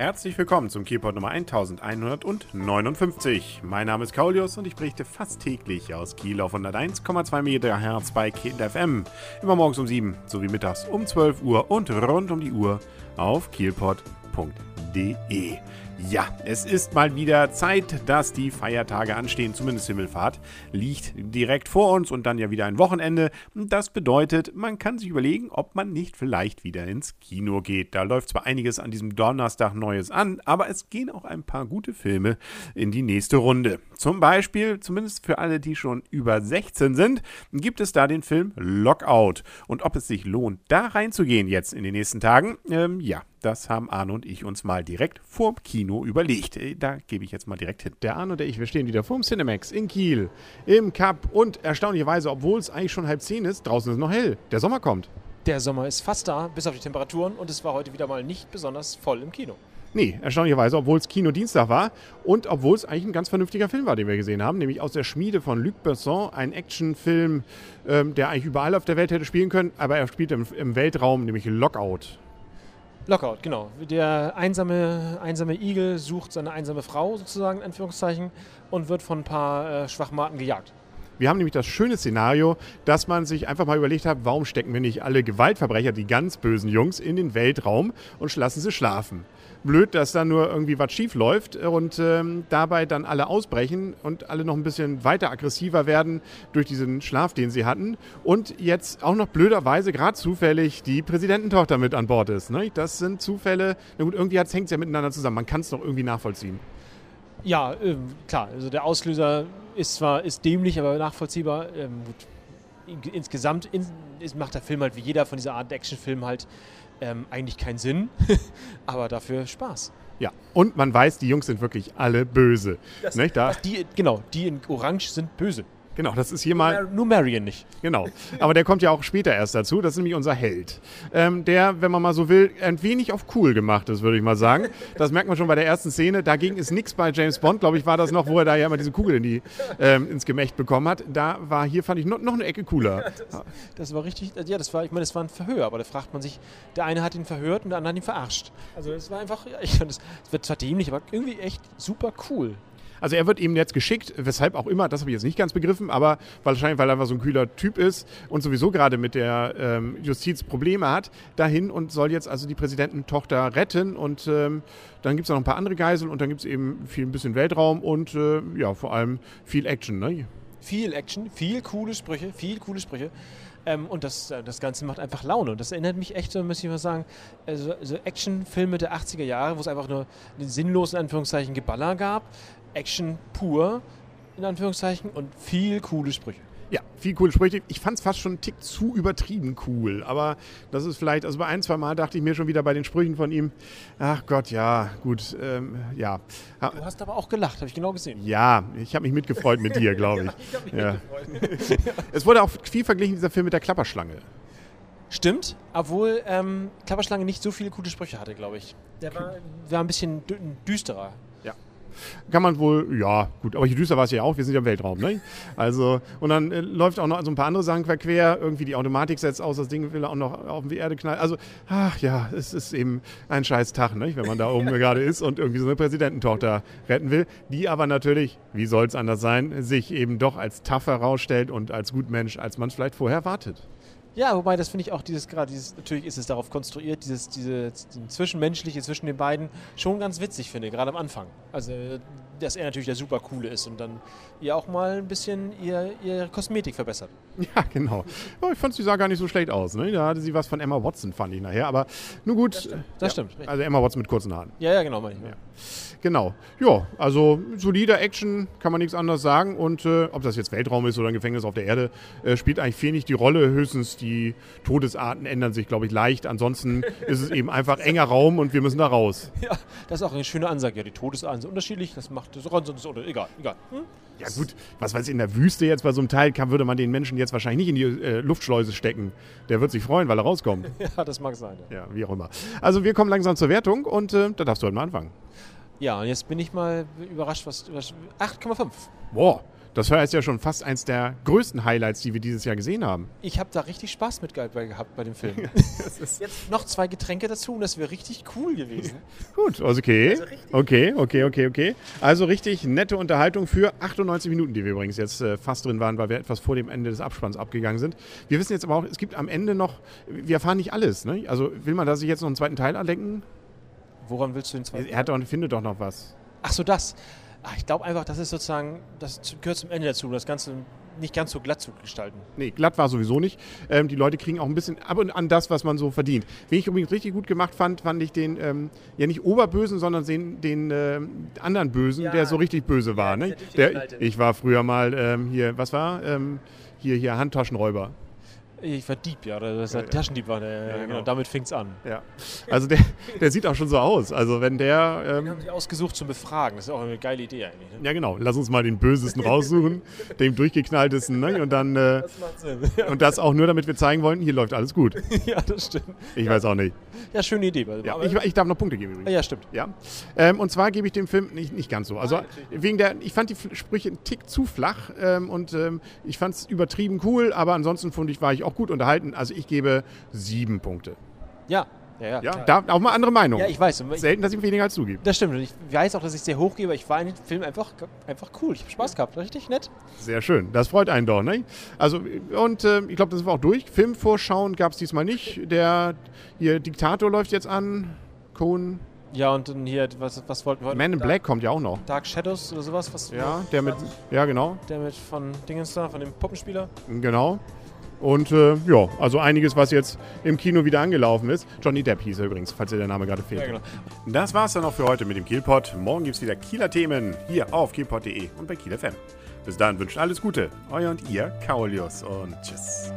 Herzlich willkommen zum Kielpot Nummer 1159. Mein Name ist Kaulius und ich berichte fast täglich aus Kiel auf 101,2 MHz bei Kiel FM. Immer morgens um 7 sowie mittags um 12 Uhr und rund um die Uhr auf kielpot.de. Ja, es ist mal wieder Zeit, dass die Feiertage anstehen, zumindest Himmelfahrt liegt direkt vor uns und dann ja wieder ein Wochenende. Das bedeutet, man kann sich überlegen, ob man nicht vielleicht wieder ins Kino geht. Da läuft zwar einiges an diesem Donnerstag Neues an, aber es gehen auch ein paar gute Filme in die nächste Runde. Zum Beispiel, zumindest für alle, die schon über 16 sind, gibt es da den Film Lockout. Und ob es sich lohnt, da reinzugehen jetzt in den nächsten Tagen, ähm, ja, das haben Arne und ich uns mal direkt vorm Kino überlegt. Äh, da gebe ich jetzt mal direkt hin. Der Arne und ich, wir stehen wieder vorm Cinemax in Kiel, im Cup und erstaunlicherweise, obwohl es eigentlich schon halb zehn ist, draußen ist es noch hell. Der Sommer kommt. Der Sommer ist fast da, bis auf die Temperaturen und es war heute wieder mal nicht besonders voll im Kino. Nee, erstaunlicherweise, obwohl es Kinodienstag war und obwohl es eigentlich ein ganz vernünftiger Film war, den wir gesehen haben, nämlich aus der Schmiede von Luc Besson, ein Actionfilm, ähm, der eigentlich überall auf der Welt hätte spielen können, aber er spielt im, im Weltraum, nämlich Lockout. Lockout, genau. Der einsame, einsame Igel sucht seine einsame Frau sozusagen, in Anführungszeichen, und wird von ein paar äh, Schwachmaten gejagt. Wir haben nämlich das schöne Szenario, dass man sich einfach mal überlegt hat, warum stecken wir nicht alle Gewaltverbrecher, die ganz bösen Jungs, in den Weltraum und lassen sie schlafen. Blöd, dass da nur irgendwie was schief läuft und ähm, dabei dann alle ausbrechen und alle noch ein bisschen weiter aggressiver werden durch diesen Schlaf, den sie hatten. Und jetzt auch noch blöderweise gerade zufällig die Präsidententochter mit an Bord ist. Ne? Das sind Zufälle. Na gut, irgendwie hängt es ja miteinander zusammen. Man kann es doch irgendwie nachvollziehen. Ja, äh, klar. Also der Auslöser ist zwar ist dämlich, aber nachvollziehbar. Ähm, gut. Insgesamt in, macht der Film halt wie jeder von dieser Art Actionfilm halt ähm, eigentlich keinen Sinn, aber dafür Spaß. Ja, und man weiß, die Jungs sind wirklich alle böse. Das, nicht? Da die, genau, die in Orange sind böse. Genau, das ist hier mal. Nur Marion nicht. Genau. Aber der kommt ja auch später erst dazu. Das ist nämlich unser Held. Ähm, der, wenn man mal so will, ein wenig auf cool gemacht ist, würde ich mal sagen. Das merkt man schon bei der ersten Szene. Dagegen ist nichts bei James Bond, glaube ich, war das noch, wo er da ja immer diese Kugel in die, ähm, ins Gemächt bekommen hat. Da war hier, fand ich, noch, noch eine Ecke cooler. Ja, das, das, war richtig. Ja, das war, ich meine, das war ein Verhör, aber da fragt man sich, der eine hat ihn verhört und der andere hat ihn verarscht. Also es war einfach, ich fand, es wird zwar dämlich, aber irgendwie echt super cool. Also er wird eben jetzt geschickt, weshalb auch immer, das habe ich jetzt nicht ganz begriffen, aber wahrscheinlich, weil er einfach so ein kühler Typ ist und sowieso gerade mit der ähm, Justiz Probleme hat, dahin und soll jetzt also die Präsidententochter retten und ähm, dann gibt es noch ein paar andere Geiseln und dann gibt es eben viel ein bisschen Weltraum und äh, ja, vor allem viel Action. Ne? Viel Action, viel coole Sprüche, viel coole Sprüche. Ähm, und das, äh, das Ganze macht einfach Laune. Und das erinnert mich echt, so muss ich mal sagen, also, so Actionfilme der 80er Jahre, wo es einfach nur einen sinnlosen Anführungszeichen Geballer gab. Action pur, in Anführungszeichen, und viel coole Sprüche. Ja, viel coole Sprüche. Ich fand es fast schon einen Tick zu übertrieben cool. Aber das ist vielleicht, also bei ein, zwei Mal dachte ich mir schon wieder bei den Sprüchen von ihm, ach Gott, ja, gut, ähm, ja. Du hast aber auch gelacht, habe ich genau gesehen. Ja, ich habe mich mitgefreut mit dir, glaube ich. ja, ich ja. es wurde auch viel verglichen, dieser Film mit der Klapperschlange. Stimmt, obwohl ähm, Klapperschlange nicht so viele gute Sprüche hatte, glaube ich. Der war, war ein bisschen düsterer kann man wohl, ja, gut, aber hier düster war es ja auch, wir sind ja im Weltraum, ne? Also, und dann äh, läuft auch noch so ein paar andere Sachen quer, irgendwie die Automatik setzt aus, das Ding will auch noch auf die Erde knallen. Also, ach ja, es ist eben ein scheiß Tag, ne? wenn man da oben gerade ist und irgendwie so eine Präsidententochter retten will, die aber natürlich, wie soll es anders sein, sich eben doch als tough herausstellt und als Gutmensch, als man es vielleicht vorher erwartet. Ja, wobei das finde ich auch dieses gerade dieses natürlich ist es darauf konstruiert, dieses diese zwischenmenschliche zwischen den beiden schon ganz witzig finde, gerade am Anfang. Also dass er natürlich der super coole ist und dann ihr auch mal ein bisschen ihr, ihre Kosmetik verbessert. Ja, genau. Oh, ich fand sie sah gar nicht so schlecht aus. Ne? Da hatte sie was von Emma Watson, fand ich nachher. Aber nun gut. Das stimmt. Das ja, stimmt also Emma Watson mit kurzen Haaren. Ja, ja, genau, meine ich. Ja. Genau. Ja, also solider Action, kann man nichts anderes sagen. Und äh, ob das jetzt Weltraum ist oder ein Gefängnis auf der Erde, äh, spielt eigentlich viel nicht die Rolle. Höchstens die Todesarten ändern sich, glaube ich, leicht. Ansonsten ist es eben einfach enger Raum und wir müssen da raus. Ja, das ist auch eine schöne Ansage. Ja, die Todesarten sind unterschiedlich. Das macht das sonst oder egal, egal. Hm? Ja gut, was weiß ich, in der Wüste jetzt bei so einem Teil kann, würde man den Menschen jetzt wahrscheinlich nicht in die äh, Luftschleuse stecken. Der wird sich freuen, weil er rauskommt. ja, das mag sein. Ja. ja, wie auch immer. Also wir kommen langsam zur Wertung und äh, da darfst du heute mal anfangen. Ja, und jetzt bin ich mal überrascht, was. was 8,5. Boah, Das heißt ja schon fast eins der größten Highlights, die wir dieses Jahr gesehen haben. Ich habe da richtig Spaß mit gehabt bei dem Film. Jetzt noch zwei Getränke dazu und das wäre richtig cool gewesen. Gut, also okay. Also okay, okay, okay, okay. Also richtig nette Unterhaltung für 98 Minuten, die wir übrigens jetzt äh, fast drin waren, weil wir etwas vor dem Ende des Abspanns abgegangen sind. Wir wissen jetzt aber auch, es gibt am Ende noch, wir erfahren nicht alles. Ne? Also will man da sich jetzt noch einen zweiten Teil andenken? Woran willst du den zweiten Teil? Er hat doch, findet doch noch was. Ach so, das. Ach, ich glaube einfach, das ist sozusagen, das gehört zum Ende dazu, das Ganze nicht ganz so glatt zu gestalten. Nee, glatt war sowieso nicht. Ähm, die Leute kriegen auch ein bisschen ab und an das, was man so verdient. Wen ich übrigens richtig gut gemacht fand, fand ich den, ähm, ja nicht Oberbösen, sondern den, den äh, anderen Bösen, ja, der so richtig böse war. Ja, ne? der, ich war früher mal ähm, hier, was war? Ähm, hier, hier Handtaschenräuber. Ich war Dieb, ja. Das ja, Taschendieb war der. Ja, genau. genau. Damit fing es an. Ja. Also der, der sieht auch schon so aus. Also wenn der. Ähm, den haben sie ausgesucht zum Befragen. Das ist auch eine geile Idee eigentlich. Ne? Ja, genau. Lass uns mal den Bösesten raussuchen, dem durchgeknalltesten. Ne? Und dann. Äh, das macht Sinn. Und das auch nur, damit wir zeigen wollen, hier läuft alles gut. ja, das stimmt. Ich weiß auch nicht. Ja, schöne Idee. Ja, ich, ich, darf noch Punkte geben übrigens. Ja, stimmt. Ja. Ähm, und zwar gebe ich dem Film nicht, nicht ganz so. Also ah, wegen der, ich fand die Sprüche einen Tick zu flach ähm, und ähm, ich fand es übertrieben cool, aber ansonsten fand ich, war ich auch gut unterhalten. Also ich gebe sieben Punkte. Ja, ja, ja, ja da auch mal andere Meinung. Ja, ich weiß. Selten, dass ich weniger als zugebe. Das stimmt. Und ich weiß auch, dass ich sehr hoch gebe. Ich war in dem Film einfach, einfach cool. Ich habe Spaß gehabt. Richtig nett. Sehr schön. Das freut einen doch, ne? Also, und äh, ich glaube, das war auch durch. Filmvorschauen gab es diesmal nicht. Der hier Diktator läuft jetzt an. Cohen. Ja, und dann hier, was, was wollten wir Man in Black kommt ja auch noch. Dark Shadows oder sowas? Was ja, der mit. Ja, genau. Der mit von Dingens da, von dem Puppenspieler. Genau. Und äh, ja, also einiges, was jetzt im Kino wieder angelaufen ist. Johnny Depp hieß er übrigens, falls dir der Name gerade fehlt. Ja, genau. Das war's dann auch für heute mit dem Kielpot. Morgen gibt's wieder Kieler Themen hier auf kielpot.de und bei Kiel FM. Bis dahin wünscht alles Gute. Euer und ihr, Kaulius und tschüss.